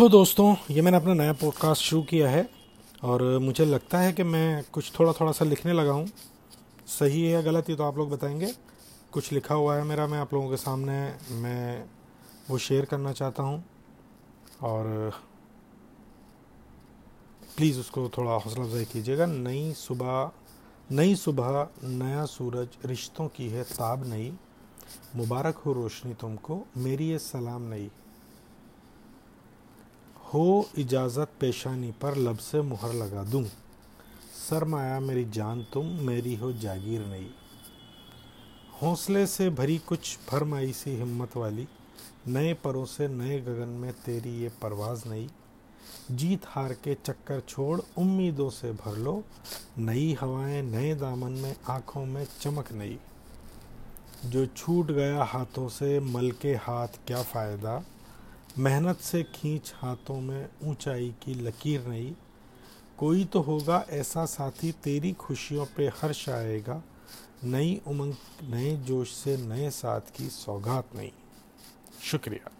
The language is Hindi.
तो दोस्तों, ये मैंने अपना नया पॉडकास्ट शुरू किया है और मुझे लगता है कि मैं कुछ थोड़ा थोड़ा सा लिखने लगा हूँ। सही है या गलत, ये तो आप लोग बताएँगे। कुछ लिखा हुआ है मेरा, मैं आप लोगों के सामने, मैं वो शेयर करना चाहता हूँ। और प्लीज़ उसको थोड़ा हौसला अफजाई कीजिएगा। नई सुबह नई सुबह, नया सूरज, रिश्तों की है ताब नई। मुबारक हो रोशनी तुमको, मेरी ये सलाम नई। हो इजाज़त पेशानी पर लब से मुहर लगा दूँ। सरमाया, मेरी जान तुम, मेरी हो जागीर नहीं। हौसले से भरी कुछ भरमाई सी हिम्मत वाली, नए परों से नए गगन में तेरी ये परवाज नहीं। जीत हार के चक्कर छोड़, उम्मीदों से भर लो, नई हवाएँ नए दामन में, आँखों में चमक नहीं। जो छूट गया हाथों से, मल के हाथ क्या फ़ायदा? मेहनत से खींच हाथों में ऊंचाई की लकीर नहीं। कोई तो होगा ऐसा साथी, तेरी खुशियों पे हर्ष आएगा। नई उमंग, नए जोश से नए साथ की सौगात नहीं। शुक्रिया।